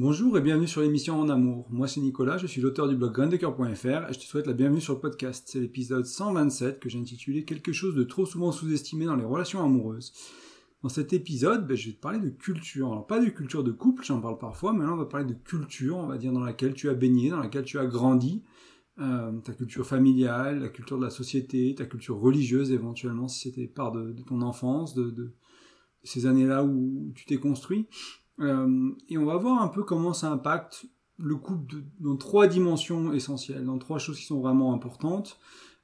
Bonjour et bienvenue sur l'émission En Amour. Moi c'est Nicolas, je suis l'auteur du blog graindecoeur.fr et je te souhaite la bienvenue sur le podcast. C'est l'épisode 127 que j'ai intitulé Quelque chose de trop souvent sous-estimé dans les relations amoureuses. Dans cet épisode, ben, je vais te parler de culture. Alors pas de culture de couple, j'en parle parfois, mais là on va parler de culture, on va dire dans laquelle tu as baigné, dans laquelle tu as grandi. Euh, ta culture familiale, la culture de la société, ta culture religieuse éventuellement si c'était part de, ton enfance, de ces années-là où tu t'es construit. Euh, et on va voir un peu comment ça impacte le couple dans trois dimensions essentielles, dans trois choses qui sont vraiment importantes.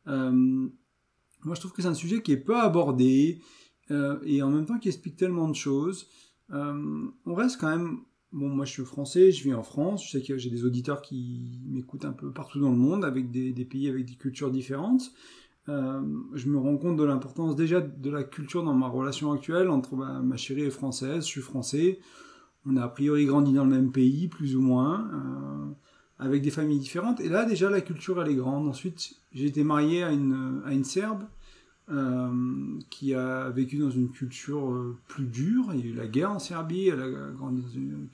Euh, moi, je trouve que c'est un sujet qui est peu abordé euh, et en même temps qui explique tellement de choses. on reste quand même. Bon, moi, je suis français, je vis en France. Je sais que j'ai des auditeurs qui m'écoutent un peu partout dans le monde, avec des, pays avec des cultures différentes. je me rends compte de l'importance déjà de la culture dans ma relation actuelle entre ma chérie est française, je suis français on a a priori grandi dans le même pays, plus ou moins, euh, avec des familles différentes. Et là, déjà, la culture, elle est grande. Ensuite, j'ai été marié à une, à une Serbe euh, qui a vécu dans une culture euh, plus dure. Il y a eu la guerre en Serbie, elle a grandi dans une,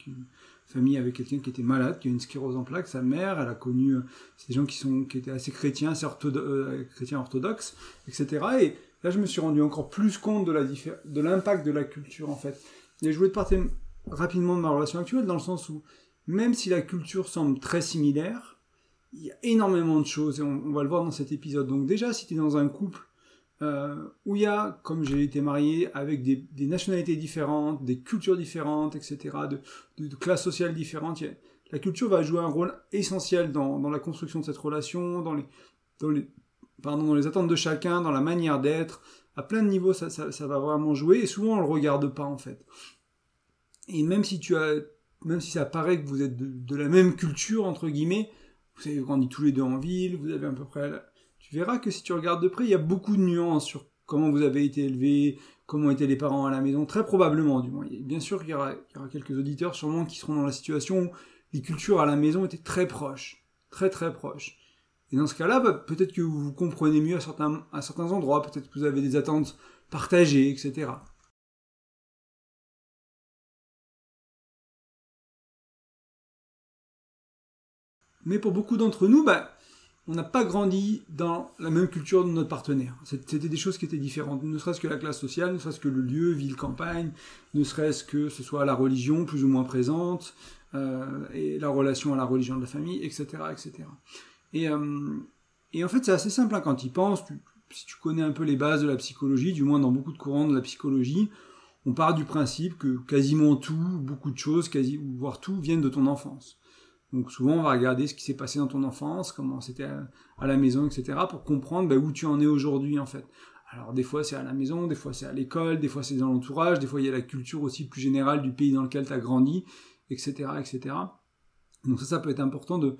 famille avec quelqu'un qui était malade, qui a une sclérose en plaques. Sa mère, elle a connu des gens qui, sont, qui étaient assez chrétiens, assez chrétiens orthodoxes, etc. Et là, je me suis rendu encore plus compte de l'impact de, de la culture, en fait. Voulais te partager rapidement de ma relation actuelle, dans le sens où même si la culture semble très similaire, il y a énormément de choses, et on, va le voir dans cet épisode. Donc déjà, si tu es dans un couple euh, où il y a, comme j'ai été marié, avec des, nationalités différentes, des cultures différentes, etc., de, classes sociales différentes, la culture va jouer un rôle essentiel dans, la construction de cette relation, dans les, dans les, pardon, dans les attentes de chacun, dans la manière d'être. À plein de niveaux, ça, ça, ça va vraiment jouer, et souvent on le regarde pas en fait. Et même si tu as, même si ça paraît que vous êtes de, la même culture, entre guillemets, vous avez grandi tous les deux en ville, vous avez à peu près, tu verras que si tu regardes de près, il y a beaucoup de nuances sur comment vous avez été élevé, comment étaient les parents à la maison, très probablement du moins. Bien sûr qu'il y, aura, quelques auditeurs sûrement qui seront dans la situation où les cultures à la maison étaient très proches, très très proches. Et dans ce cas-là, bah, peut-être que vous vous comprenez mieux à certains, à certains endroits, peut-être que vous avez des attentes partagées, etc. Mais pour beaucoup d'entre nous, bah, on n'a pas grandi dans la même culture de notre partenaire. C'était des choses qui étaient différentes, ne serait-ce que la classe sociale, ne serait-ce que le lieu, ville, campagne, ne serait-ce que ce soit la religion plus ou moins présente, euh, et la relation à la religion de la famille, etc. etc. Et, euh, et en fait, c'est assez simple hein, quand y penses. si tu connais un peu les bases de la psychologie, du moins dans beaucoup de courants de la psychologie, on part du principe que quasiment tout, beaucoup de choses, quasi, voire tout, viennent de ton enfance. Donc souvent, on va regarder ce qui s'est passé dans ton enfance, comment c'était à, la maison, etc., pour comprendre bah, où tu en es aujourd'hui, en fait. Alors des fois c'est à la maison, des fois c'est à l'école, des fois c'est dans l'entourage, des fois il y a la culture aussi plus générale du pays dans lequel tu as grandi, etc., etc. Donc ça, ça peut être important de,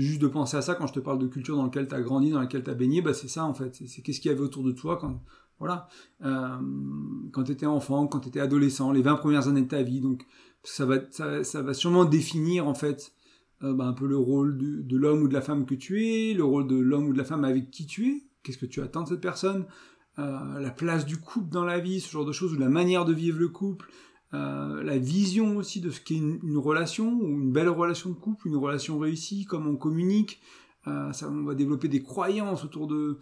juste de penser à ça quand je te parle de culture dans laquelle tu as grandi, dans laquelle tu as baigné, bah c'est ça en fait, c'est qu'est-ce qu'il y avait autour de toi quand, voilà, euh, quand tu étais enfant, quand tu étais adolescent, les 20 premières années de ta vie, donc ça va, ça, va sûrement définir en fait euh, bah, un peu le rôle de, l'homme ou de la femme que tu es, le rôle de l'homme ou de la femme avec qui tu es, qu'est-ce que tu attends de cette personne, euh, la place du couple dans la vie, ce genre de choses, ou la manière de vivre le couple, la vision aussi de ce qu'est une, relation, ou une belle relation de couple, une relation réussie, comment on communique. Ça, on va développer des croyances autour de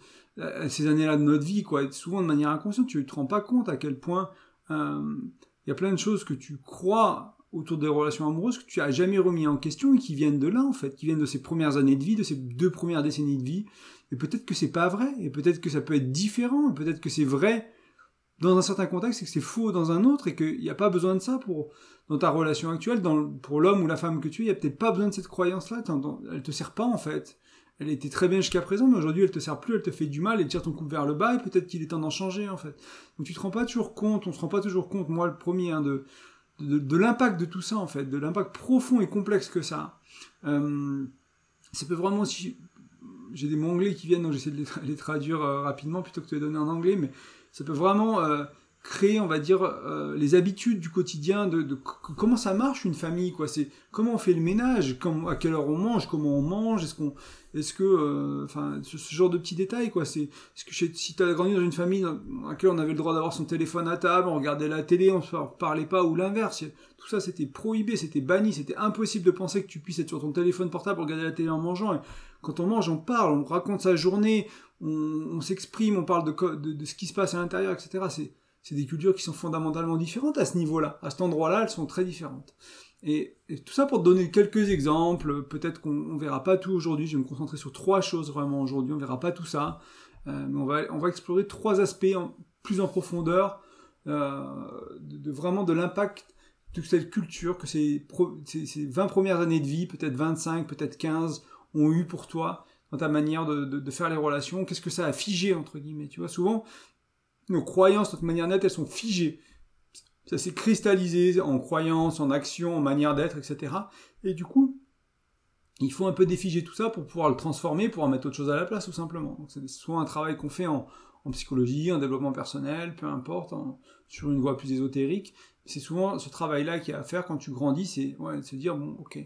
ces années-là de notre vie, quoi. souvent de manière inconsciente, tu ne te rends pas compte à quel point il y a plein de choses que tu crois autour des relations amoureuses que tu as jamais remis en question et qui viennent de là en fait, qui viennent de ces premières années de vie, de ces deux premières décennies de vie. Et peut-être que c'est pas vrai, et peut-être que ça peut être différent, et peut-être que c'est vrai dans un certain contexte et que c'est faux dans un autre et qu'il n'y a pas besoin de ça pour dans ta relation actuelle, pour l'homme ou la femme que tu es, il n'y a peut-être pas besoin de cette croyance-là. Elle te sert pas en fait. Elle était très bien jusqu'à présent, mais aujourd'hui elle te sert plus, elle te fait du mal, elle tire ton couple vers le bas et peut-être qu'il est temps d'en changer en fait. Donc tu te rends pas toujours compte, on se rend pas toujours compte, moi le premier, hein, de, de, l'impact de tout ça, en fait, de l'impact profond et complexe que ça. Euh, ça peut vraiment. J'ai des mots anglais qui viennent, donc j'essaie de les, traduire euh, rapidement plutôt que de les donner en anglais, mais ça peut vraiment euh, créer, on va dire, euh, les habitudes du quotidien, de, de, comment ça marche une famille, quoi? C'est comment on fait le ménage, comment, à quelle heure on mange, comment on mange, est-ce qu'on, est-ce que, euh, enfin, ce, genre de petits détails, quoi? C'est, est-ce que si t'as grandi dans une famille dans laquelle on avait le droit d'avoir son téléphone à table, on regardait la télé, on se parlait pas ou l'inverse, tout ça c'était prohibé, c'était banni, c'était impossible de penser que tu puisses être sur ton téléphone portable, regarder la télé en mangeant. Et quand on mange, on parle, on raconte sa journée, on, on s'exprime, on parle de, de, de, ce qui se passe à l'intérieur, etc. C'est c'est des cultures qui sont fondamentalement différentes à ce niveau-là. À cet endroit-là, elles sont très différentes. Et, tout ça pour te donner quelques exemples. Peut-être qu'on ne verra pas tout aujourd'hui. Je vais me concentrer sur trois choses vraiment aujourd'hui. On verra pas tout ça. Euh, mais on va, explorer trois aspects plus en profondeur euh, de, vraiment de l'impact de cette culture que ces, ces, 20 premières années de vie, peut-être 25, peut-être 15, ont eu pour toi dans ta manière de, de faire les relations. Qu'est-ce que ça a figé, entre guillemets. Tu vois, souvent, nos croyances, notre manière d'être, elles sont figées. Ça s'est cristallisé en croyances, en actions, en manière d'être, etc. Et du coup, il faut un peu défiger tout ça pour pouvoir le transformer, pour en mettre autre chose à la place, tout simplement. C'est soit un travail qu'on fait en, psychologie, en développement personnel, peu importe, sur une voie plus ésotérique. C'est souvent ce travail-là qui a à faire quand tu grandis, c'est ouais, se dire, bon, ok,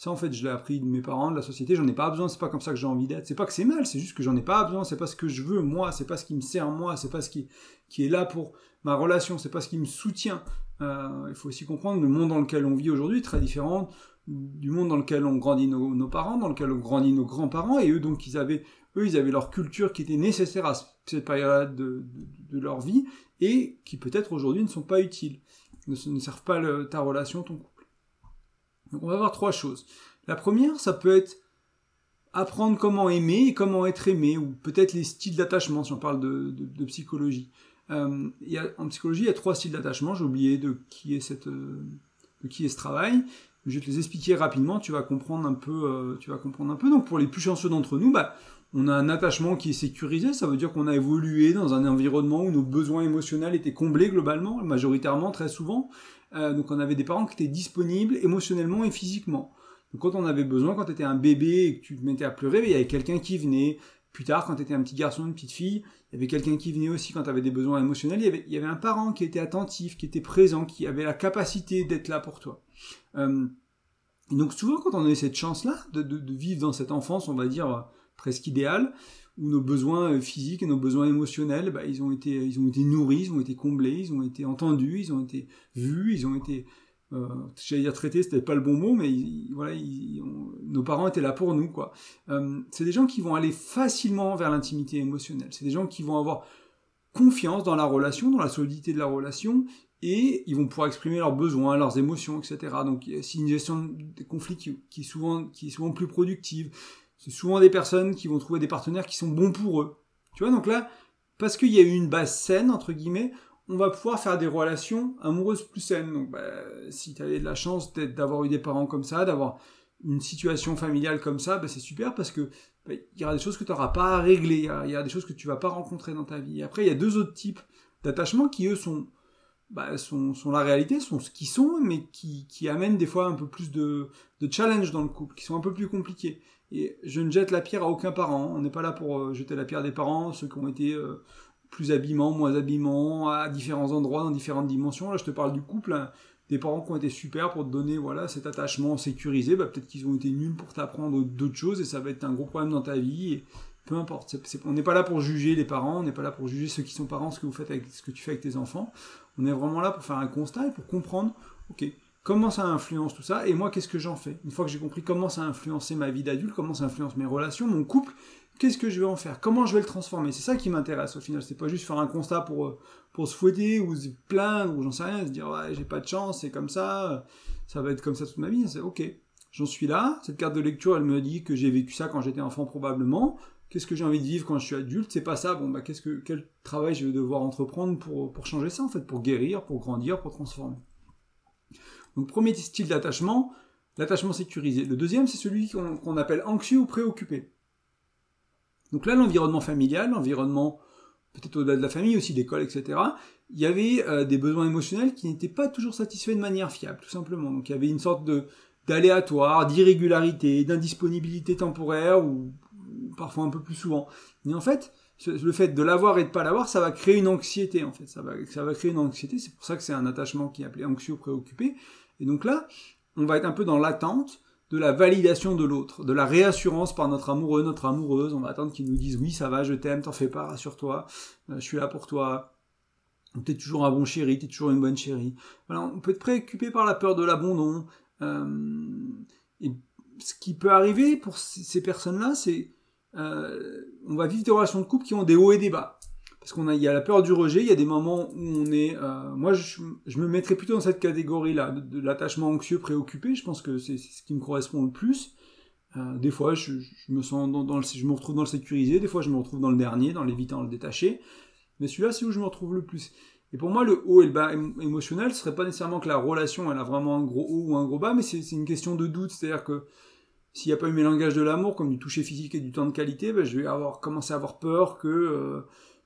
ça, en fait, je l'ai appris de mes parents, de la société. J'en ai pas besoin. C'est pas comme ça que j'ai envie d'être. C'est pas que c'est mal. C'est juste que j'en ai pas besoin. C'est pas ce que je veux moi. C'est pas ce qui me sert moi. C'est pas ce qui, qui est là pour ma relation. C'est pas ce qui me soutient. Euh, il faut aussi comprendre le monde dans lequel on vit aujourd'hui très différent du monde dans lequel ont grandi nos, parents, dans lequel ont grandi nos grands-parents. Et eux, donc, ils avaient, eux, ils avaient leur culture qui était nécessaire à cette période de, de, leur vie et qui peut-être aujourd'hui ne sont pas utiles, ne, ne servent pas ta relation, ton. Donc on va voir trois choses. La première, ça peut être apprendre comment aimer et comment être aimé, ou peut-être les styles d'attachement, si on parle de, psychologie. Euh, en psychologie, il y a trois styles d'attachement, j'ai oublié de qui est cette, euh, de qui est ce travail. Je vais te les expliquer rapidement, tu vas comprendre un peu, euh, tu vas comprendre un peu. Donc pour les plus chanceux d'entre nous, bah, on a un attachement qui est sécurisé, ça veut dire qu'on a évolué dans un environnement où nos besoins émotionnels étaient comblés globalement, majoritairement, très souvent. Euh, donc on avait des parents qui étaient disponibles émotionnellement et physiquement. Donc quand on avait besoin, quand tu étais un bébé et que tu te mettais à pleurer, il y avait quelqu'un qui venait. Plus tard, quand tu étais un petit garçon, une petite fille, il y avait quelqu'un qui venait aussi quand tu avais des besoins émotionnels. Il y, avait, un parent qui était attentif, qui était présent, qui avait la capacité d'être là pour toi. Euh, donc souvent, quand on a cette chance-là de, de, vivre dans cette enfance, on va dire presque idéale, où nos besoins euh, physiques et nos besoins émotionnels, bah, ils, ont été, nourris, ils ont été comblés, ils ont été entendus, ils ont été vus, ils ont été, euh, j'allais dire traités, c'était pas le bon mot, mais voilà, nos parents étaient là pour nous, quoi. Euh, c'est des gens qui vont aller facilement vers l'intimité émotionnelle. C'est des gens qui vont avoir confiance dans la relation, dans la solidité de la relation, et ils vont pouvoir exprimer leurs besoins, leurs émotions, etc. Donc c'est une gestion des conflits qui, souvent, qui est souvent plus productive c'est souvent des personnes qui vont trouver des partenaires qui sont bons pour eux. Tu vois, donc là, parce qu'il y a eu une base saine, entre guillemets, on va pouvoir faire des relations amoureuses plus saines. Donc, bah, si tu avais de la chance d'avoir eu des parents comme ça, d'avoir une situation familiale comme ça, bah, c'est super parce que bah, il y aura des choses que tu n'auras pas à régler, il y, a, des choses que tu vas pas rencontrer dans ta vie. après, il y a deux autres types d'attachements qui, eux, sont, sont, la réalité, sont ce qu'ils sont, mais qui, qui, amènent des fois un peu plus de, de challenge dans le couple, qui sont un peu plus compliqués. Et je ne jette la pierre à aucun parent. On n'est pas là pour euh, jeter la pierre des parents, ceux qui ont été euh, plus habillement, moins habillement, à différents endroits, dans différentes dimensions. Là, je te parle du couple. Hein. Des parents qui ont été super pour te donner voilà cet attachement sécurisé. Bah, peut-être qu'ils ont été nuls pour t'apprendre d'autres choses et ça va être un gros problème dans ta vie. Et peu importe. on n'est pas là pour juger les parents, on n'est pas là pour juger ceux qui sont parents, ce que vous faites avec ce que tu fais avec tes enfants. On est vraiment là pour faire un constat et pour comprendre. Ok, comment ça influence tout ça, et moi qu'est-ce que j'en fais Une fois que j'ai compris comment ça a influencé ma vie d'adulte, comment ça influence mes relations, mon couple, qu'est-ce que je vais en faire Comment je vais le transformer C'est ça qui m'intéresse au final, c'est pas juste faire un constat pour, euh, pour se fouetter ou se plaindre ou j'en sais rien, se dire ouais j'ai pas de chance, c'est comme ça, ça va être comme ça toute ma vie, c'est ok. J'en suis là, cette carte de lecture elle me dit que j'ai vécu ça quand j'étais enfant probablement, qu'est-ce que j'ai envie de vivre quand je suis adulte, c'est pas ça, bon bah qu'est-ce que quel travail je vais devoir entreprendre pour, pour changer ça en fait, pour guérir, pour grandir, pour transformer. Donc premier style d'attachement, l'attachement sécurisé. Le deuxième, c'est celui qu'on appelle anxieux ou préoccupé. Donc là, l'environnement familial, l'environnement peut-être au-delà de la famille, aussi l'école, etc., il y avait euh, des besoins émotionnels qui n'étaient pas toujours satisfaits de manière fiable, tout simplement. Donc il y avait une sorte d'aléatoire, d'irrégularité, d'indisponibilité temporaire, ou parfois un peu plus souvent. Mais en fait, le fait de l'avoir et de pas l'avoir, ça va créer une anxiété en fait. Ça va, ça va créer une anxiété. C'est pour ça que c'est un attachement qui est appelé anxieux préoccupé. Et donc là, on va être un peu dans l'attente de la validation de l'autre, de la réassurance par notre amoureux, notre amoureuse. On va attendre qu'il nous dise oui, ça va, je t'aime, t'en fais pas, rassure-toi, euh, je suis là pour toi. T'es toujours un bon chéri, t'es toujours une bonne chérie. Voilà, on peut être préoccupé par la peur de l'abandon. Euh, et ce qui peut arriver pour ces personnes-là, c'est euh, on va vivre des relations de couple qui ont des hauts et des bas. Parce qu'on a, il y a la peur du rejet, il y a des moments où on est, euh, moi je, me mettrais plutôt dans cette catégorie-là, de, l'attachement anxieux, préoccupé, je pense que c'est ce qui me correspond le plus. Euh, des fois, je, me sens dans, le, je me retrouve dans le sécurisé, des fois je me retrouve dans le dernier, dans l'évitant, le détaché. Mais celui-là, c'est où je me retrouve le plus. Et pour moi, le haut et le bas émotionnel, ce serait pas nécessairement que la relation, elle a vraiment un gros haut ou un gros bas, mais c'est une question de doute. C'est-à-dire que s'il n'y a pas eu mes langages de l'amour, comme du toucher physique et du temps de qualité, ben, je vais avoir commencé à avoir peur que euh,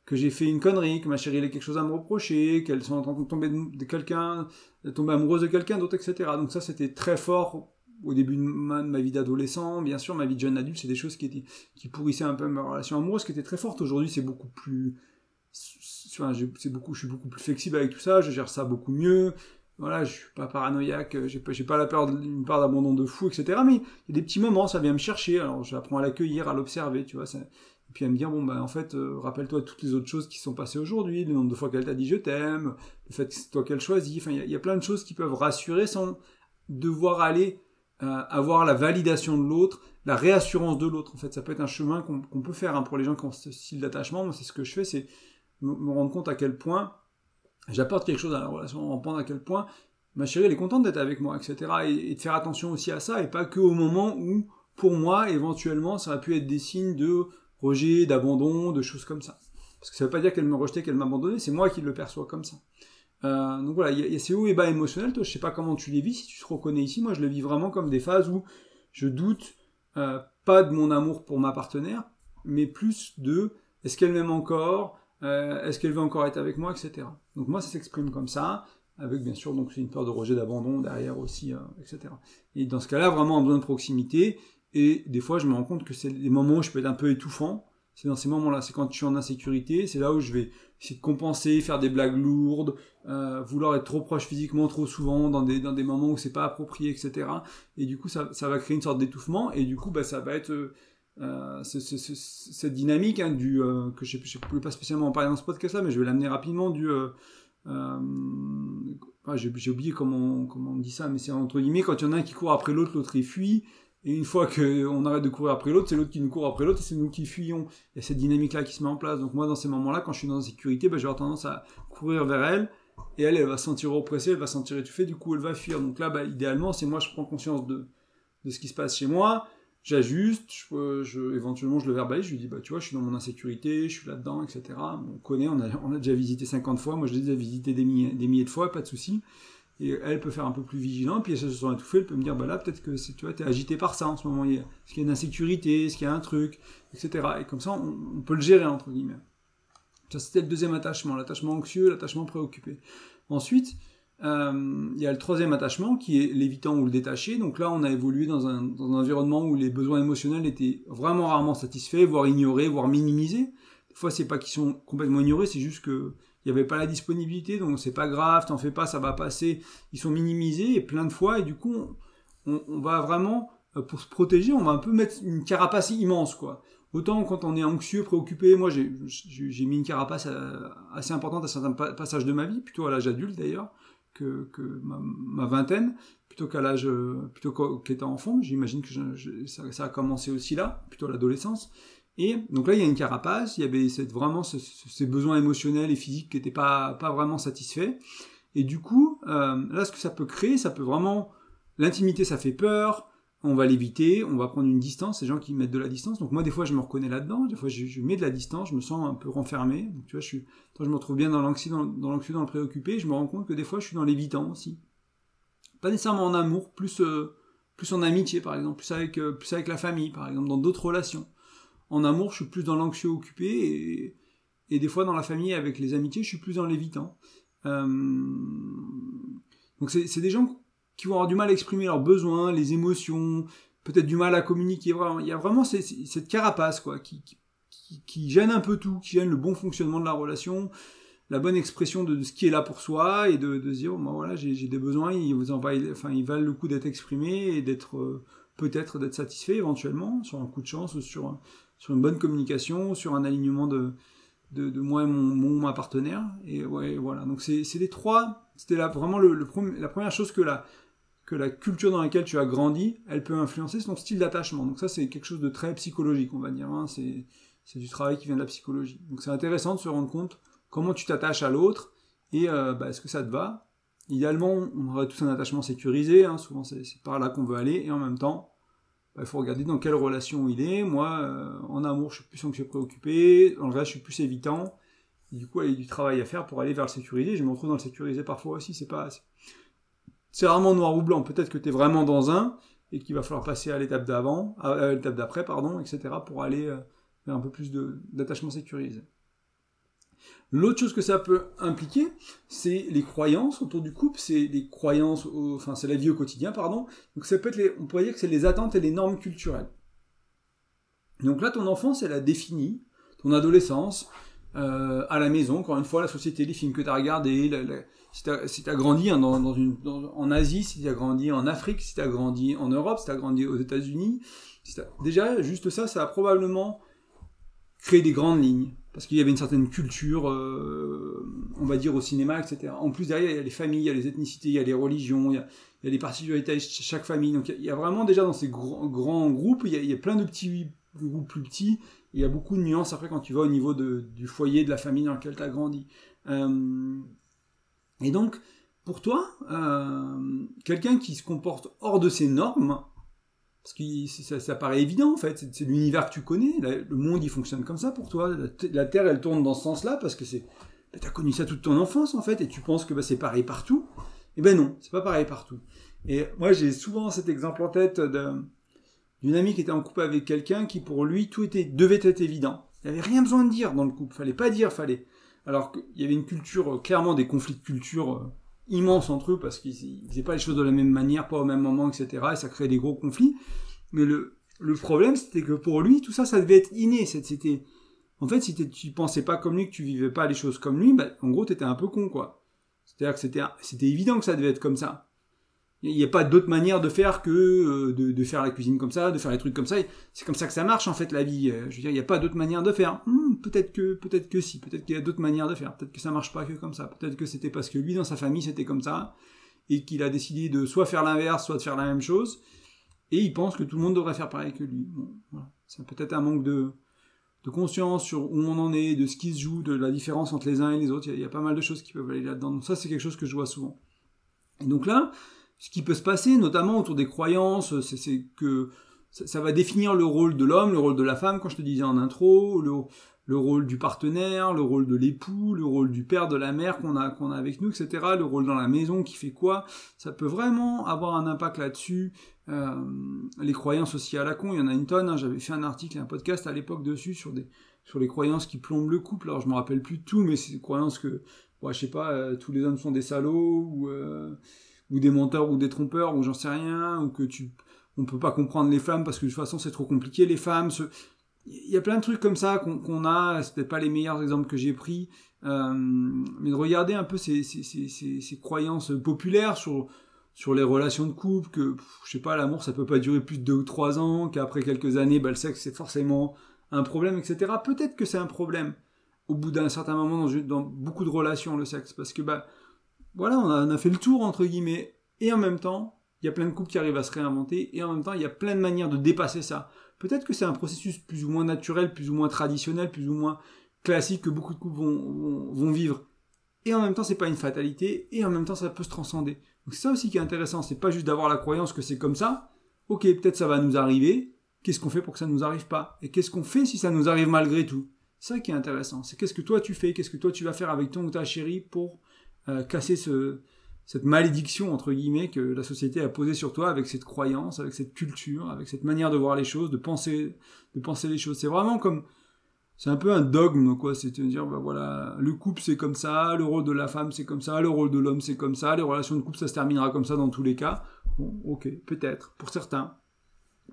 que j'ai fait une connerie, que ma chérie ait quelque chose à me reprocher, qu'elle soit en train de tomber de, quelqu'un, tomber amoureuse de quelqu'un d'autre, etc. Donc ça, c'était très fort au début de ma, vie d'adolescent. Bien sûr, ma vie de jeune adulte, c'est des choses qui étaient qui pourrissaient un peu ma relation amoureuse, qui était très forte. Aujourd'hui, c'est beaucoup plus, je suis beaucoup plus flexible avec tout ça. Je gère ça beaucoup mieux voilà, je suis pas paranoïaque, j'ai pas, pas la peur d'une part d'abandon de fou, etc. Mais il y a des petits moments, ça vient me chercher. Alors j'apprends à l'accueillir, à l'observer, tu vois. Puis à me dire bon bah en fait, euh, rappelle-toi toutes les autres choses qui sont passées aujourd'hui, le nombre de fois qu'elle t'a dit je t'aime, le fait que c'est toi qu'elle choisit. Enfin, il y, a plein de choses qui peuvent rassurer sans devoir aller euh, avoir la validation de l'autre, la réassurance de l'autre. En fait, ça peut être un chemin qu'on, peut faire hein, pour les gens qui ont ce style d'attachement. Moi, c'est ce que je fais, c'est me rendre compte à quel point j'apporte quelque chose à la relation, en prendre à quel point ma chérie elle est contente d'être avec moi, etc. Et, de faire attention aussi à ça, et pas que au moment où, pour moi, éventuellement, ça aurait pu être des signes de rejet, d'abandon, de choses comme ça. Parce que ça veut pas dire qu'elle me rejetait, qu'elle m'abandonnait, c'est moi qui le perçois comme ça. Euh, donc voilà, il y, a ces hauts et bas émotionnels, toi je sais pas comment tu les vis, si tu te reconnais ici, moi je le vis vraiment comme des phases où je doute euh, pas de mon amour pour ma partenaire, mais plus de est-ce qu'elle m'aime encore, euh, est-ce qu'elle veut encore être avec moi, etc. Donc moi, ça s'exprime comme ça, avec bien sûr donc une peur de rejet, d'abandon derrière aussi, etc. Et dans ce cas-là, vraiment un besoin de proximité. Et des fois, je me rends compte que c'est des moments où je peux être un peu étouffant. C'est dans ces moments-là, c'est quand je suis en insécurité, c'est là où je vais essayer de compenser, faire des blagues lourdes, euh, vouloir être trop proche physiquement trop souvent dans des, dans des moments où c'est pas approprié, etc. Et du coup, ça, ça va créer une sorte d'étouffement, et du coup, bah, ça va être euh, cette dynamique hein, du euh, que je ne pouvais pas spécialement en parler dans ce podcast là mais je vais l'amener rapidement du euh, j'ai oublié comment, comment on dit ça mais c'est entre guillemets quand il y en a un qui court après l'autre l'autre il fuit et une fois qu'on arrête de courir après l'autre c'est l'autre qui nous court après l'autre et c'est nous qui fuyons. Il y a cette dynamique là qui se met en place. Donc moi dans ces moments là quand je suis dans la sécurité ben, vais avoir tendance à courir vers elle et elle elle va se sentir oppressée elle va se sentir étouffée. Du coup elle va fuir. Donc là bah, idéalement c'est moi je prends conscience de, ce qui se passe chez moi. J'ajuste, éventuellement je le verbalise, je lui dis bah tu vois je suis dans mon insécurité, je suis là-dedans, etc. On connaît, on a, on a déjà visité 50 fois, moi je l'ai déjà visité des milliers, des milliers de fois, pas de souci. Et elle peut faire un peu plus vigilant, puis elle se sent étouffée, elle peut me dire bah là peut-être que tu vois t'es agité par ça en ce moment, est-ce qu'il y a une insécurité, est-ce qu'il y a un truc, etc. Et comme ça on, peut le gérer entre guillemets. Ça c'était le deuxième attachement, l'attachement anxieux, l'attachement préoccupé. Ensuite, euh, il y a le troisième attachement qui est l'évitant ou le détaché. Donc là, on a évolué dans un, dans un, environnement où les besoins émotionnels étaient vraiment rarement satisfaits, voire ignorés, voire minimisés. Des fois, c'est pas qu'ils sont complètement ignorés, c'est juste que il n'y avait pas la disponibilité, donc c'est pas grave, t'en fais pas, ça va passer. Ils sont minimisés et plein de fois, et du coup, on, va vraiment, euh, pour se protéger, on va un peu mettre une carapace immense, quoi. Autant quand on est anxieux, préoccupé, moi j'ai mis une carapace euh, assez importante à certains passages de ma vie, plutôt à l'âge adulte d'ailleurs, que, ma, vingtaine, plutôt qu'à l'âge, plutôt qu'étant enfant. J'imagine que ça, a commencé aussi là, plutôt à l'adolescence. Et donc là, il y a une carapace, il y avait vraiment ces besoins émotionnels et physiques qui n'étaient pas, pas vraiment satisfaits. Et du coup, euh, là, ce que ça peut créer, ça peut vraiment... L'intimité, ça fait peur, on va l'éviter, on va prendre une distance, ces gens qui mettent de la distance. Donc moi, des fois, je me reconnais là-dedans, des fois, je, mets de la distance, je me sens un peu renfermé. Donc tu vois, je, suis, je me retrouve bien dans l'anxiété, dans, dans, dans le préoccupé, je me rends compte que des fois, je suis dans l'évitant aussi. Pas nécessairement en amour, plus, euh, plus en amitié, par exemple, plus avec, euh, plus avec la famille, par exemple, dans d'autres relations. En amour, je suis plus dans l'anxieux occupé, et, des fois, dans la famille, avec les amitiés, je suis plus dans l'évitant. Euh, donc c'est des gens qui vont avoir du mal à exprimer leurs besoins, les émotions, peut-être du mal à communiquer. Il y a vraiment cette carapace qui, gêne un peu tout, qui gêne le bon fonctionnement de la relation, la bonne expression de, ce qui est là pour soi et de, se dire, voilà, j'ai des besoins, ils, valent le coup d'être exprimés et d'être euh, peut-être d'être satisfait éventuellement sur un coup de chance ou sur, sur une bonne communication, sur un alignement de, de, moi et mon, mon, ma partenaire. Et ouais, voilà. Donc c'est les trois. C'était là vraiment le, le, la première chose que la, que la culture dans laquelle tu as grandi, elle peut influencer ton style d'attachement. Donc ça, c'est quelque chose de très psychologique, on va dire. Hein. C'est du travail qui vient de la psychologie. Donc c'est intéressant de se rendre compte comment tu t'attaches à l'autre et euh, bah, est-ce que ça te va? Idéalement, on aurait tous un attachement sécurisé. Hein. Souvent, c'est par là qu'on veut aller. Et en même temps, il faut regarder dans quelle relation il est. Moi, euh, en amour, je suis plus anxieux préoccupé. En vrai, je suis plus évitant. du coup, il y a du travail à faire pour aller vers le sécurisé. Je me retrouve dans le sécurisé parfois aussi. C'est pas c'est rarement noir ou blanc. Peut-être que tu es vraiment dans un et qu'il va falloir passer à l'étape d'avant, à, l'étape d'après, pardon, etc. pour aller euh, vers un peu plus d'attachement sécurisé. L'autre chose que ça peut impliquer, c'est les croyances autour du couple, c'est les croyances, enfin c'est la vie au quotidien, pardon. Donc ça peut être, on pourrait dire que c'est les attentes et les normes culturelles. Donc là, ton enfance, elle a défini ton adolescence euh, à la maison. Encore une fois, la société, les films que tu as regardés, si tu as, grandi hein, en Asie, si tu as grandi en Afrique, si tu as grandi en Europe, si tu as grandi aux États-Unis, déjà, juste ça, ça a probablement créé des grandes lignes. Parce qu'il y avait une certaine culture, euh, on va dire, au cinéma, etc. En plus, derrière, il y a les familles, il y a les ethnicités, il y a les religions, il y a, les particularités de chaque famille. Donc, il y a vraiment déjà dans ces grands, groupes, il y, a, plein de petits groupes plus petits. Il y a beaucoup de nuances après quand tu vas au niveau du foyer, de la famille dans laquelle tu as grandi. Euh, et donc, pour toi, euh, quelqu'un qui se comporte hors de ses normes, parce que ça, paraît évident en fait, c'est l'univers que tu connais, le monde il fonctionne comme ça pour toi, la, Terre elle tourne dans ce sd'une parce que c'est, bah, t'as connu ça toute ton enfance en fait, et tu penses que bah, c'est pareil partout. Eh ben non, c'est pas pareil partout. Et moi j'ai souvent cet exemple en tête d'une amie qui était en couple avec quelqu'un qui pour lui tout était devait être évident. Il n'y avait rien besoin de dire dans le couple, fallait pas dire, fallait alors qu'il y avait une culture, euh, clairement des conflits de culture immenses entre eux, parce qu'ils faisaient pas les choses de la même manière, pas au même moment, etc. Et ça créait des gros conflits. Mais le, le problème, c'était que pour lui, tout ça, ça devait être inné. C'était, en fait, si tu pensais pas comme lui, que tu vivais pas les choses comme lui, bah, en gros, t'étais un peu con, quoi. C'est-à-dire que c'était, c'était évident que ça devait être comme ça. Il n'y a pas d'autre manière de faire que euh, de, faire la cuisine comme ça, de faire les trucs comme ça. C'est comme ça que ça marche en fait la vie. Euh, je veux dire, il n'y a pas d'autre manière de faire. Hmm, peut-être que, peut-être que si, peut-être qu'il y a d'autres manières de faire. Peut-être que ça marche pas que comme ça. Peut-être que c'était parce que lui dans sa famille c'était comme ça et qu'il a décidé de soit faire l'inverse, soit de faire la même chose. Et il pense que tout le monde devrait faire pareil que lui. C'est peut-être un manque de, conscience sur où on en est, de ce qui se joue, de la différence entre les uns et les autres. Il y a, pas mal de choses qui peuvent aller là-dedans. Donc ça, c'est quelque chose que je vois souvent. Et donc là, ce qui peut se passer, notamment autour des croyances, c'est que ça, va définir le rôle de l'homme, le rôle de la femme, quand je te disais en intro, le, rôle du partenaire, le rôle de l'époux, le rôle du père, de la mère qu'on a, a avec nous, etc. Le rôle dans la maison qui fait quoi. Ça peut vraiment avoir un impact là-dessus. Euh, les croyances aussi à la con, il y en a une tonne. Hein. J'avais fait un article et un podcast à l'époque dessus sur des sur les croyances qui plombent le couple. Alors je me rappelle plus de tout, mais c'est des croyances que, ouais, je sais pas, euh, tous les hommes sont des salauds ou euh, ou des menteurs ou des trompeurs ou j'en sais rien ou que tu on peut pas comprendre les femmes parce que de toute façon c'est trop compliqué les femmes il y a plein de trucs comme ça qu'on a c'est peut-être pas les meilleurs exemples que j'ai pris euh, mais de regarder un peu ces, ces, ces, ces, croyances populaires sur sur les relations de couple que je sais pas l'amour ça peut pas durer plus de deux ou trois ans qu'après quelques années bah, le sexe c'est forcément un problème etc peut-être que c'est un problème au bout d'un certain moment dans, dans beaucoup de relations le sexe parce que bah voilà, on a, fait le tour, entre guillemets. Et en même temps, il y a plein de couples qui arrivent à se réinventer. Et en même temps, il y a plein de manières de dépasser ça. Peut-être que c'est un processus plus ou moins naturel, plus ou moins traditionnel, plus ou moins classique que beaucoup de couples vont, vivre. Et en même temps, c'est pas une fatalité. Et en même temps, ça peut se transcender. Donc c'est ça aussi qui est intéressant. C'est pas juste d'avoir la croyance que c'est comme ça. Ok, peut-être ça va nous arriver. Qu'est-ce qu'on fait pour que ça ne nous arrive pas? Et qu'est-ce qu'on fait si ça nous arrive malgré tout? Ça qui est intéressant. C'est qu'est-ce que toi tu fais? Qu'est-ce que toi tu vas faire avec ton ou ta chérie pour casser ce, cette malédiction entre guillemets que la société a posée sur toi avec cette croyance, avec cette culture, avec cette manière de voir les choses, de penser, de penser les choses. C'est vraiment comme, c'est un peu un dogme quoi. C'est de dire bah voilà, le couple c'est comme ça, le rôle de la femme c'est comme ça, le rôle de l'homme c'est comme ça, les relations de couple ça se terminera comme ça dans tous les cas. Bon, ok, peut-être pour certains.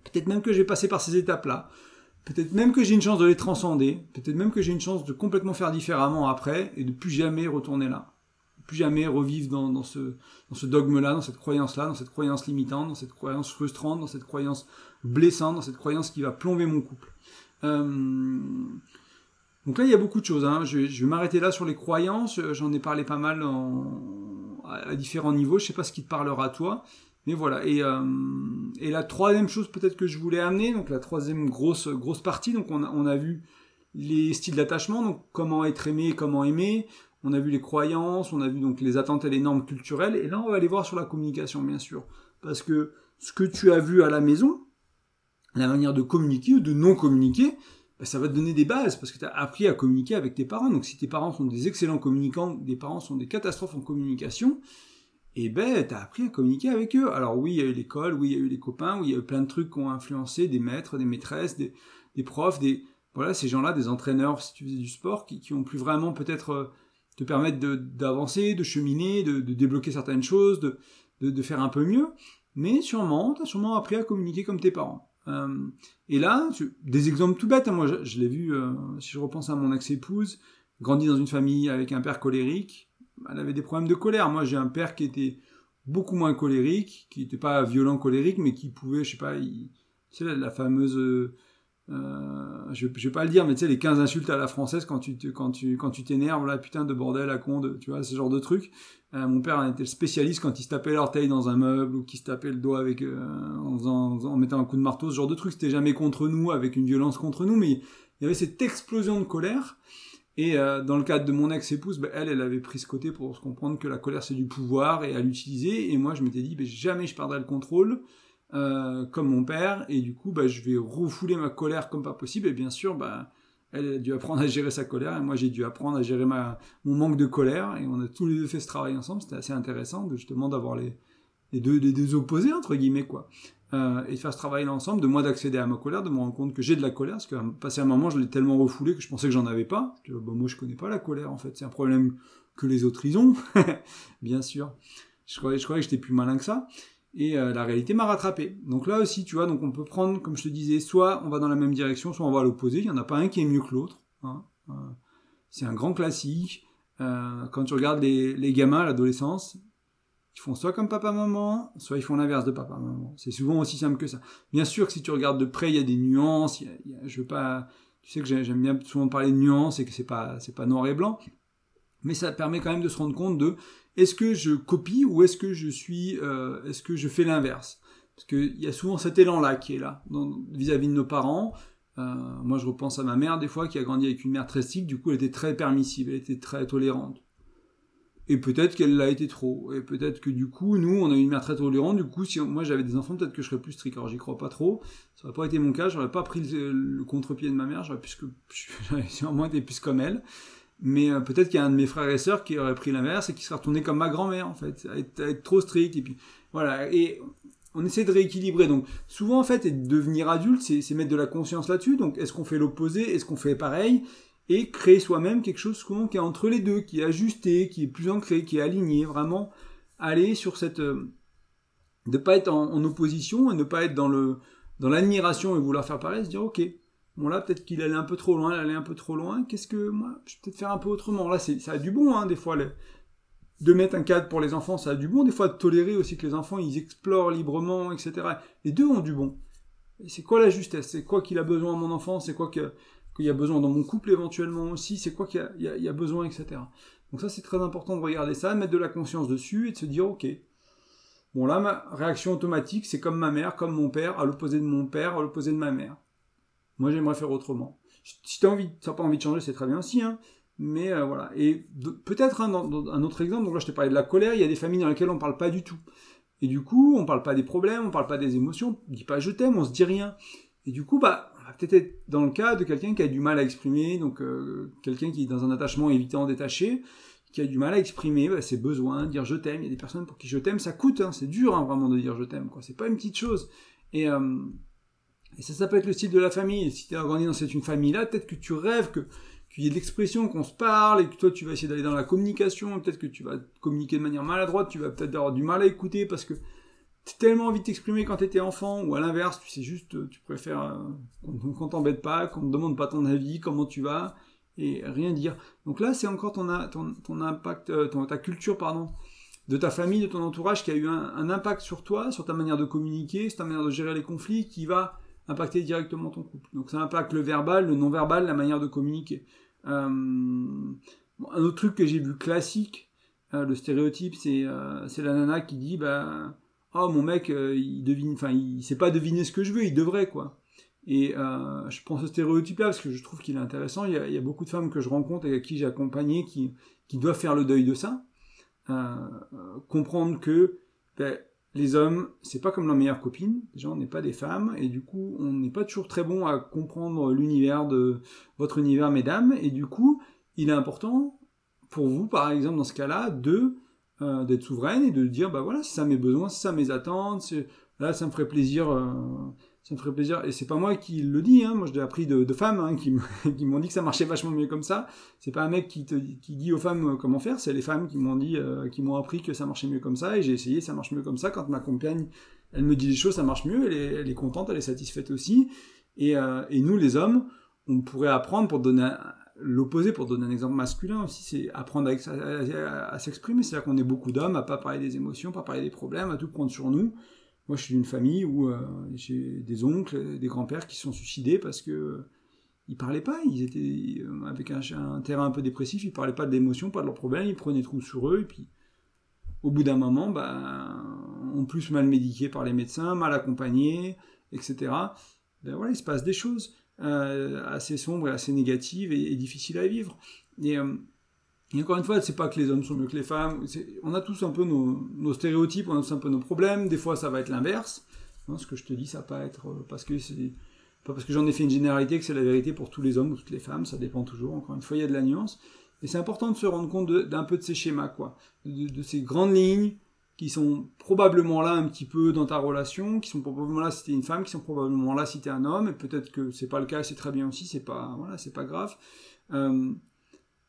Peut-être même que j'ai passé par ces étapes là. peut-être même que j'ai une chance de les transcender, peut-être même que j'ai une chance de complètement faire différemment après et de plus jamais retourner là. Plus jamais revivre dans, ce, dogme-là, dans cette croyance-là, dans cette croyance limitante, dans cette croyance frustrante, dans cette croyance blessante, dans cette croyance qui va plomber mon couple. Euh, donc là, il y a beaucoup de choses. Hein. Je, vais m'arrêter là sur les croyances. J'en ai parlé pas mal à, différents niveaux. Je sais pas ce qui te parlera à toi. Mais voilà. Et, euh, et la troisième chose peut-être que je voulais amener, donc la troisième grosse, grosse partie, donc on a, on a vu les styles d'attachement, donc comment être aimé, comment aimer. On a vu les croyances, on a vu donc les attentes et les normes culturelles. Et là, on va aller voir sur la communication, bien sûr. Parce que ce que tu as vu à la maison, la manière de communiquer ou de non communiquer, bah, ça va te donner des bases parce que tu as appris à communiquer avec tes parents. Donc si tes parents sont des excellents communicants, des parents sont des catastrophes en communication, et eh ben tu as appris à communiquer avec eux. Alors oui, il y a eu l'école, oui, il y a eu les copains, oui, il y a eu plein de trucs qui ont influencé, des maîtres, des maîtresses, des, profs, des voilà, ces gens-là, des entraîneurs si tu faisais du sport, qui, qui ont pu vraiment peut-être euh, te permettre d'avancer, de, cheminer, de, débloquer certaines choses, de, de, faire un peu mieux. Mais sûrement, tu as sûrement appris à communiquer comme tes parents. Euh, et là, des exemples tout bêtes, hein, moi je, l'ai vu, euh, si je repense à mon ex-épouse, grandi dans une famille avec un père colérique, elle avait des problèmes de colère. Moi j'ai un père qui était beaucoup moins colérique, qui n'était pas violent colérique, mais qui pouvait, je sais pas, la, la fameuse euh, je, je, vais pas le dire, mais tu sais, les 15 insultes à la française quand tu quand tu quand tu t'énerves, là, putain de bordel à con, de, tu vois, ce genre de truc. Euh, mon père était le spécialiste quand il se tapait l'orteil dans un meuble ou qu'il se tapait le doigt avec euh, en, mettant un coup de marteau, ce genre de truc. C'était jamais contre nous, avec une violence contre nous, mais il y avait cette explosion de colère. Et euh, dans le cadre de mon ex-épouse, bah, elle, elle avait pris ce côté pour se comprendre que la colère c'est du pouvoir et à l'utiliser. Et moi, je m'étais dit, bah, jamais je perdrai le contrôle. Euh, comme mon père, et du coup, bah, je vais refouler ma colère comme pas possible, et bien sûr, bah, elle a dû apprendre à gérer sa colère, et moi j'ai dû apprendre à gérer mon manque de colère, et on a tous les deux fait ce travail ensemble, c'était assez intéressant, justement d'avoir les, deux, opposés, entre guillemets, quoi. Euh, et de faire ce travail ensemble, de moi d'accéder à ma colère, de me rendre compte que j'ai de la colère, parce que passé un moment, je l'ai tellement refoulé que je pensais que j'en avais pas. Que, bah, moi, je connais pas la colère, en fait. C'est un problème que les autres, ils ont, bien sûr. Je croyais, je croyais que j'étais plus malin que ça et euh, la réalité m'a rattrapé. Donc là aussi, tu vois, donc on peut prendre, comme je te disais, soit on va dans la même direction, soit on va à l'opposé. Il n'y en a pas un qui est mieux que l'autre. Hein. Euh, c'est un grand classique. Euh, quand tu regardes les, gamins à l'adolescence, ils font soit comme papa-maman, soit ils font l'inverse de papa-maman. C'est souvent aussi simple que ça. Bien sûr que si tu regardes de près, il y a des nuances. je veux pas, tu sais que j'aime bien souvent parler de nuances et que c'est pas, c'est pas noir et blanc. Mais ça permet quand même de se rendre compte de est-ce que je copie ou est-ce que je suis, euh, est-ce que je fais l'inverse? Parce qu'il y a souvent cet élan-là qui est là vis-à-vis de nos parents. Euh, moi, je repense à ma mère des fois qui a grandi avec une mère très stricte. Du coup, elle était très permissive, elle était très tolérante. Et peut-être qu'elle l'a été trop. Et peut-être que du coup, nous, on a une mère très tolérante. Du coup, si moi j'avais des enfants, peut-être que je serais plus strict. Alors, j'y crois pas trop. Ça n'aurait pas été mon cas. J'aurais pas pris le, contre-pied de ma mère. J'aurais sûrement été plus comme elle. Mais euh, peut-être qu'il y a un de mes frères et sœurs qui aurait pris l'inverse et qui serait retourné comme ma grand-mère, en fait, à être, trop strict. Et puis, voilà. Et on essaie de rééquilibrer. Donc, souvent, en fait, devenir adulte, c'est mettre de la conscience là-dessus. Donc, est-ce qu'on fait l'opposé? Est-ce qu'on fait pareil? Et créer soi-même quelque chose qui est entre les deux, qui est ajusté, qui est plus ancré, qui est aligné. Vraiment, aller sur cette. Euh, de pas être en, en, opposition et ne pas être dans le dans l'admiration et vouloir faire pareil, se dire, ok, Bon là, peut-être qu'il allait un peu trop loin, elle allait un peu trop loin. Qu'est-ce que moi, je vais peut-être faire un peu autrement. Là, ça a du bon, hein, des fois. De mettre un cadre pour les enfants, ça a du bon. Des fois, de tolérer aussi que les enfants, ils explorent librement, etc. Les deux ont du bon. C'est quoi la justesse? C'est quoi qu'il a besoin mon enfant? C'est quoi qu'il y a besoin dans mon couple éventuellement aussi? C'est quoi qu'il y, y, a besoin, etc. Donc ça, c'est très important de regarder ça, de mettre de la conscience dessus et de se dire, ok, bon là, ma réaction automatique, c'est comme ma mère, comme mon père, à l'opposé de mon père, à l'opposé de ma mère. Moi, j'aimerais faire autrement. Si tu n'as pas envie de changer, c'est très bien aussi. Hein. Mais euh, voilà. Et peut-être un autre exemple, donc là je t'ai parlé de la colère, il y a des familles dans lesquelles on ne parle pas du tout. Et du coup, on ne parle pas des problèmes, on ne parle pas des émotions, on ne dit pas je t'aime, on se dit rien. Et du coup, bah, on va peut-être être dans le cas de quelqu'un qui a du mal à exprimer, donc euh, quelqu'un qui est dans un attachement évitant, détaché, qui a du mal à exprimer bah, ses besoins, dire je t'aime. Il y a des personnes pour qui je t'aime, ça coûte, hein, c'est dur hein, vraiment de dire je t'aime, quoi. C'est pas une petite chose. Et euh, et ça, ça peut être le style de la famille. Si tu es grandi dans cette famille-là, peut-être que tu rêves que qu'il y ait de l'expression, qu'on se parle, et que toi tu vas essayer d'aller dans la communication, peut-être que tu vas communiquer de manière maladroite, tu vas peut-être avoir du mal à écouter parce que as tellement envie de t'exprimer quand tu étais enfant, ou à l'inverse, tu sais juste, tu préfères euh, qu'on t'embête pas, qu'on ne demande pas ton avis, comment tu vas, et rien dire. Donc là, c'est encore ton, ton, impact, euh, ton, ta culture, pardon, de ta famille, de ton entourage qui a eu un, impact sur toi, sur ta manière de communiquer, sur ta manière de gérer les conflits, qui va impacter directement ton couple. Donc ça impacte le verbal, le non-verbal, la manière de communiquer. Euh, un autre truc que j'ai vu classique, euh, le stéréotype, c'est c'est la nana qui dit bah oh mon mec il devine, enfin il sait pas deviner ce que je veux, il devrait quoi. Et euh, je prends ce stéréotype-là parce que je trouve qu'il est intéressant. Il y, a, beaucoup de femmes que je rencontre et à qui j'ai accompagné qui, qui doivent faire le deuil de ça. Euh, comprendre que ben, les hommes, c'est pas comme leurs meilleures copines. Déjà, on n'est pas des femmes et du coup, on n'est pas toujours très bon à comprendre l'univers de votre univers, mesdames. Et du coup, il est important pour vous, par exemple, dans ce cas-là, de euh, d'être souveraine et de dire, bah voilà, c'est ça mes besoins, c'est ça mes attentes. Là, ça me ferait plaisir. Euh, ça me ferait plaisir. Et c'est pas moi qui le dis, hein. moi je l'ai appris de, femmes hein, qui m'ont dit que ça marchait vachement mieux comme ça. C'est pas un mec qui, dit aux femmes euh, comment faire, c'est les femmes qui m'ont dit, euh, qui m'ont appris que ça marchait mieux comme ça, et j'ai essayé, ça marche mieux comme ça. Quand ma compagne, elle me dit des choses, ça marche mieux, elle est, contente, elle est satisfaite aussi. Et, euh, et, nous, les hommes, on pourrait apprendre pour donner l'opposé, pour donner un exemple masculin aussi, c'est apprendre à, à s'exprimer. C'est-à-dire qu'on est beaucoup d'hommes à pas parler des émotions, pas parler des problèmes, à tout prendre sur nous. Moi, je suis d'une famille où euh, j'ai des oncles, des grands-pères qui se sont suicidés parce que euh, ils parlaient pas, ils étaient euh, avec un, terrain un peu dépressif, ils parlaient pas d'émotions, pas de leurs problèmes, ils prenaient tout sur eux, et puis au bout d'un moment, bah, en plus mal médiqués par les médecins, mal accompagnés, etc. Ben voilà, il se passe des choses assez sombres et assez négatives et, difficiles à vivre. Et encore une fois, c'est pas que les hommes sont mieux que les femmes. On a tous un peu nos, stéréotypes, on a tous un peu nos problèmes. Des fois, ça va être l'inverse. Hein, ce que je te dis, ça va pas être euh, parce que c'est pas parce que j'en ai fait une généralité que c'est la vérité pour tous les hommes ou toutes les femmes. Ça dépend toujours. Encore une fois, il y a de la nuance. Et c'est important de se rendre compte d'un peu de ces schémas, quoi, de, ces grandes lignes qui sont probablement là un petit peu dans ta relation, qui sont probablement là si t'es une femme, qui sont probablement là si t'es un homme. Et peut-être que c'est pas le cas, c'est très bien aussi. C'est pas voilà, c'est pas grave. Euh,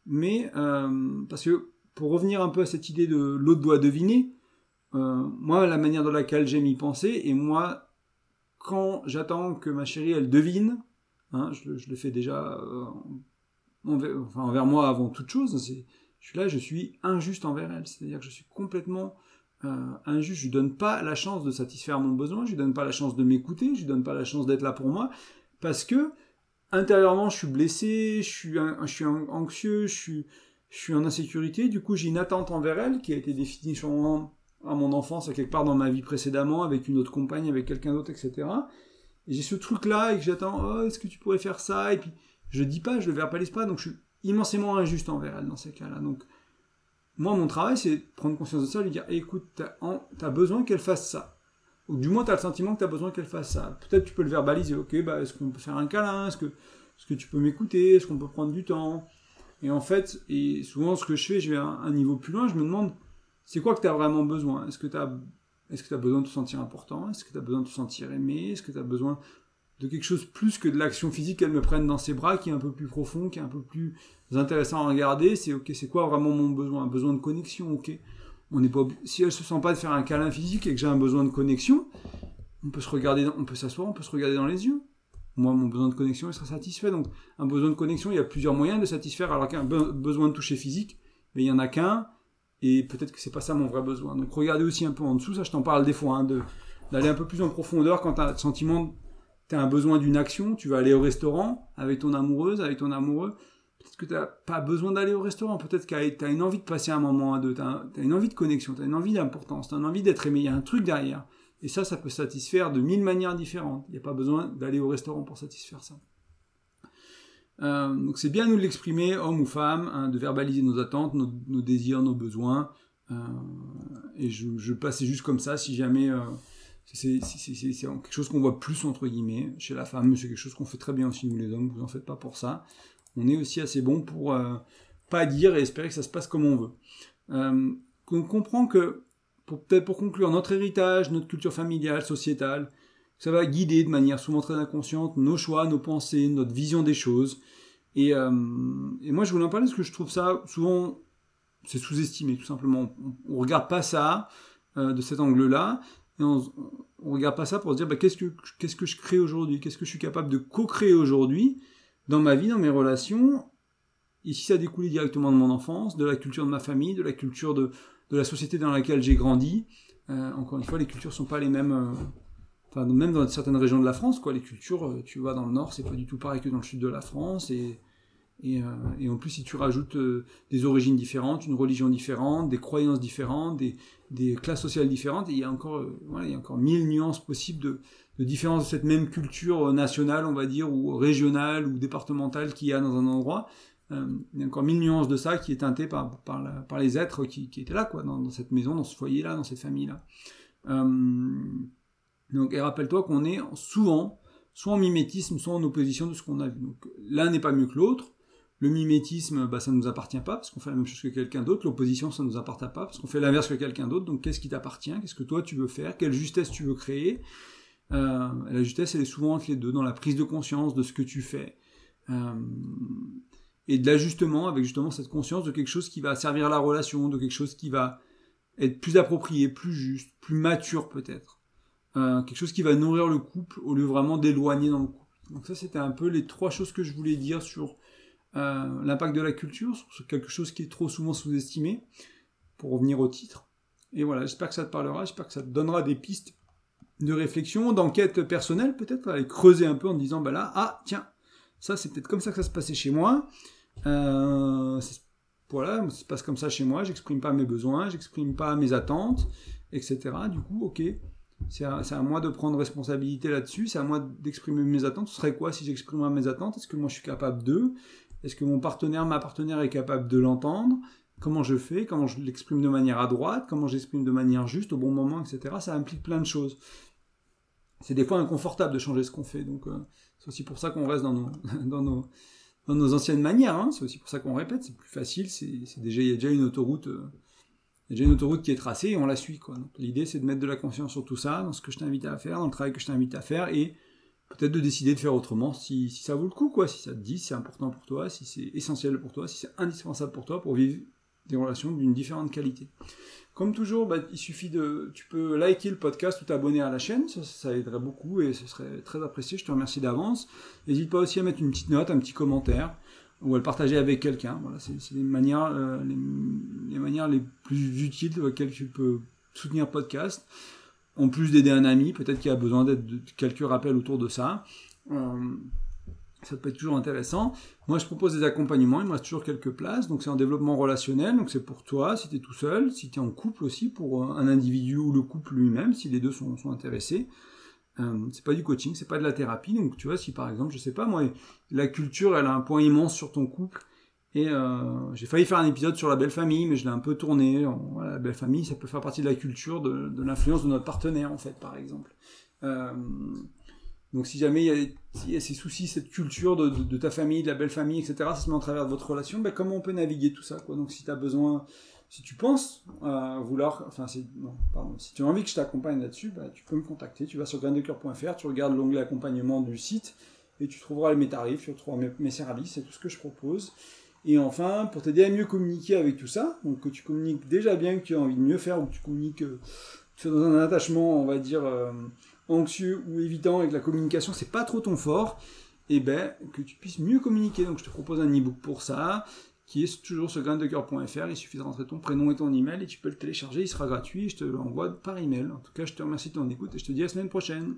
mais euh, parce que pour revenir un peu à cette idée de l'autre doit deviner, euh, moi la manière dans laquelle j'aime y penser, et moi quand j'attends que ma chérie elle devine, hein, je, le fais déjà euh, envers, envers moi avant toute chose, je suis là, je suis injuste envers elle, c'est-à-dire que je suis complètement injuste, je lui donne pas la chance de satisfaire mon besoin, je lui donne pas la chance de m'écouter, je lui donne pas la chance d'être là pour moi, parce que intérieurement, je suis blessé, je suis, anxieux, je suis, en insécurité. Du coup, j'ai une attente envers elle qui a été définie à mon enfance, à quelque part dans ma vie précédemment, avec une autre compagne, avec quelqu'un d'autre, etc. Et j'ai ce truc-là et que j'attends, oh, est-ce que tu pourrais faire ça? Et puis, je dis pas, je le verbalise pas, donc je suis immensément injuste envers elle dans ces cas-là. Donc, moi, mon travail, c'est prendre conscience de ça, lui dire, écoute, t'as as besoin qu'elle fasse ça. Ou du moins, tu as le sentiment que tu as besoin qu'elle fasse ça. Peut-être tu peux le verbaliser. Ok, bah, est-ce qu'on peut faire un câlin? Est-ce que, tu peux m'écouter? Est-ce qu'on peut prendre du temps? Et en fait, et souvent, ce que je fais, je vais à un niveau plus loin, je me demande, c'est quoi que tu as vraiment besoin? Est-ce que tu as, est que as besoin de te sentir important? Est-ce que tu as besoin de te sentir aimé? Est-ce que tu as besoin de quelque chose plus que de l'action physique qu'elle me prenne dans ses bras, qui est un peu plus profond, qui est un peu plus intéressant à regarder? C'est ok, c'est quoi vraiment mon besoin? Un besoin de connexion, ok on si elle se sent pas de faire un câlin physique et que j'ai un besoin de connexion, on peut se regarder, on peut s'asseoir, on peut se regarder dans les yeux. Moi, mon besoin de connexion, il sera satisfait. Donc, un besoin de connexion, il y a plusieurs moyens de satisfaire. Alors qu'un besoin de toucher physique, mais il y en a qu'un, et peut-être que c'est pas ça mon vrai besoin. Donc, regardez aussi un peu en dessous. Ça, je t'en parle des fois, hein, d'aller un peu plus en profondeur quand tu as le sentiment, tu as un besoin d'une action. Tu vas aller au restaurant avec ton amoureuse, avec ton amoureux Peut-être que tu n'as pas besoin d'aller au restaurant, peut-être que tu as une envie de passer un moment à deux, tu as, une envie de connexion, tu as une envie d'importance, tu as une envie d'être aimé, il y a un truc derrière. Et ça, ça peut satisfaire de mille manières différentes. Il n'y a pas besoin d'aller au restaurant pour satisfaire ça. Euh, donc c'est bien nous l'exprimer, homme ou femme, hein, de verbaliser nos attentes, nos, désirs, nos besoins. Euh, et je, je passais juste comme ça si jamais euh, c'est quelque chose qu'on voit plus entre guillemets chez la femme, mais c'est quelque chose qu'on fait très bien aussi nous les hommes, vous en faites pas pour ça on est aussi assez bon pour euh, pas dire et espérer que ça se passe comme on veut. Euh, on comprend que, peut-être pour conclure, notre héritage, notre culture familiale, sociétale, ça va guider de manière souvent très inconsciente nos choix, nos pensées, notre vision des choses. Et, euh, moi, je voulais en parler parce que je trouve ça souvent, c'est sous-estimé tout simplement. On, ne regarde pas ça de cet angle-là. et on, on regarde pas ça pour se dire bah, qu'est-ce que qu'est-ce que je crée aujourd'hui, qu'est-ce que je suis capable de co-créer aujourd'hui? Dans ma vie, dans mes relations. Et si ça découlait directement de mon enfance, de la culture de ma famille, de la culture de, la société dans laquelle j'ai grandi. Euh, encore une fois, les cultures sont pas les mêmes. Euh, même dans certaines régions de la France, quoi, les cultures, euh, tu vois, dans le nord, c'est pas du tout pareil que dans le sud de la France. Et, en plus, si tu rajoutes des origines différentes, une religion différente, des croyances différentes, des, des classes sociales différentes, il y a encore, voilà, il y a encore mille nuances possibles de, de différence de cette même culture nationale, on va dire, ou régionale ou départementale qu'il y a dans un endroit. il y a encore mille nuances de ça qui est teinté par, par, les êtres qui, étaient là, quoi, dans, cette maison, dans ce foyer-là, dans cette famille-là. donc, et rappelle-toi qu'on est souvent soit en mimétisme, soit en opposition de ce qu'on a vu. Donc, l'un n'est pas mieux que l'autre. Le mimétisme, bah, ça ne nous appartient pas parce qu'on fait la même chose que quelqu'un d'autre. L'opposition, ça ne nous appartient pas parce qu'on fait l'inverse que quelqu'un d'autre. Donc, qu'est-ce qui t'appartient? Qu'est-ce que toi tu veux faire? Quelle justesse tu veux créer? Euh, La justesse, elle est souvent entre les deux, dans la prise de conscience de ce que tu fais. Euh, et de l'ajustement avec justement cette conscience de quelque chose qui va servir la relation, de quelque chose qui va être plus approprié, plus juste, plus mature peut-être. Euh, quelque chose qui va nourrir le couple au lieu vraiment d'éloigner dans le couple. Donc ça, c'était un peu les trois choses que je voulais dire sur l'impact de la culture, sur quelque chose qui est trop souvent sous-estimé, pour revenir au titre. Et voilà, j'espère que ça te parlera, j'espère que ça te donnera des pistes de réflexion, d'enquête personnelle peut-être, aller creuser un peu en disant, bah là, ah tiens, ça c'est peut-être comme ça que ça se passait chez moi. Euh, voilà, ça se passe comme ça chez moi, j'exprime pas mes besoins, j'exprime pas mes attentes, etc. Du coup, ok, c'est à, à, moi de prendre responsabilité là-dessus, c'est à moi d'exprimer mes attentes. Ce serait quoi si j'exprimais mes attentes? Est-ce que moi je suis capable d'eux est-ce que mon partenaire, ma partenaire est capable de l'entendre? Comment je fais? Comment je l'exprime de manière à droite Comment j'exprime de manière juste au bon moment, etc. Ça implique plein de choses. C'est des fois inconfortable de changer ce qu'on fait. Donc euh, c'est aussi pour ça qu'on reste dans nos, anciennes manières. Hein. C'est aussi pour ça qu'on répète. C'est plus facile. C'est déjà il y a déjà une autoroute. Euh, une autoroute qui est tracée et on la suit. L'idée, c'est de mettre de la conscience sur tout ça, dans ce que je t'invite à faire, dans le travail que je t'invite à faire, et peut-être de décider de faire autrement si, si, ça vaut le coup, quoi, si ça te dit, si c'est important pour toi, si c'est essentiel pour toi, si c'est indispensable pour toi pour vivre des relations d'une différente qualité. Comme toujours, bah, il suffit de, tu peux liker le podcast ou t'abonner à la chaîne, ça, ça, aiderait beaucoup et ce serait très apprécié. Je te remercie d'avance. N'hésite pas aussi à mettre une petite note, un petit commentaire ou à le partager avec quelqu'un. Voilà, c'est les manières, euh, les, manières les plus utiles auxquelles tu peux soutenir le podcast en plus d'aider un ami, peut-être qu'il a besoin d'être quelques rappels autour de ça. Euh, ça peut être toujours intéressant. Moi, je propose des accompagnements, il me reste toujours quelques places. Donc, c'est en développement relationnel, donc c'est pour toi, si tu es tout seul, si tu es en couple aussi, pour un individu ou le couple lui-même, si les deux sont, intéressés. Euh, c'est pas du coaching, c'est pas de la thérapie. Donc, tu vois, si par exemple, je sais pas, moi, la culture, elle a un point immense sur ton couple, et euh, j'ai failli faire un épisode sur la belle famille, mais je l'ai un peu tourné. La belle famille, ça peut faire partie de la culture, de, de l'influence de notre partenaire, en fait, par exemple. Euh, donc si jamais il y, a, ces soucis, cette culture de, ta famille, de la belle famille, etc., ça se met en travers de votre relation, ben, comment on peut naviguer tout ça Donc si tu as besoin, si tu penses à vouloir, enfin, non, pardon, si tu as envie que je t'accompagne là-dessus, ben, tu peux me contacter. Tu vas sur graindecoeur.fr, tu regardes l'onglet accompagnement du site, et tu trouveras mes tarifs, tu trouveras mes, services et tout ce que je propose. Et enfin, pour t'aider à mieux communiquer avec tout ça, donc que tu communiques déjà bien, que tu as envie de mieux faire, ou que tu communiques euh, dans un attachement, on va dire, euh, anxieux ou évitant, et que la communication, c'est pas trop ton fort, et ben, que tu puisses mieux communiquer. Donc je te propose un e-book pour ça, qui est toujours sur graindecoeur.fr, il suffit de rentrer ton prénom et ton email, et tu peux le télécharger, il sera gratuit, je te l'envoie par email. En tout cas, je te remercie de ton écoute, et je te dis à la semaine prochaine.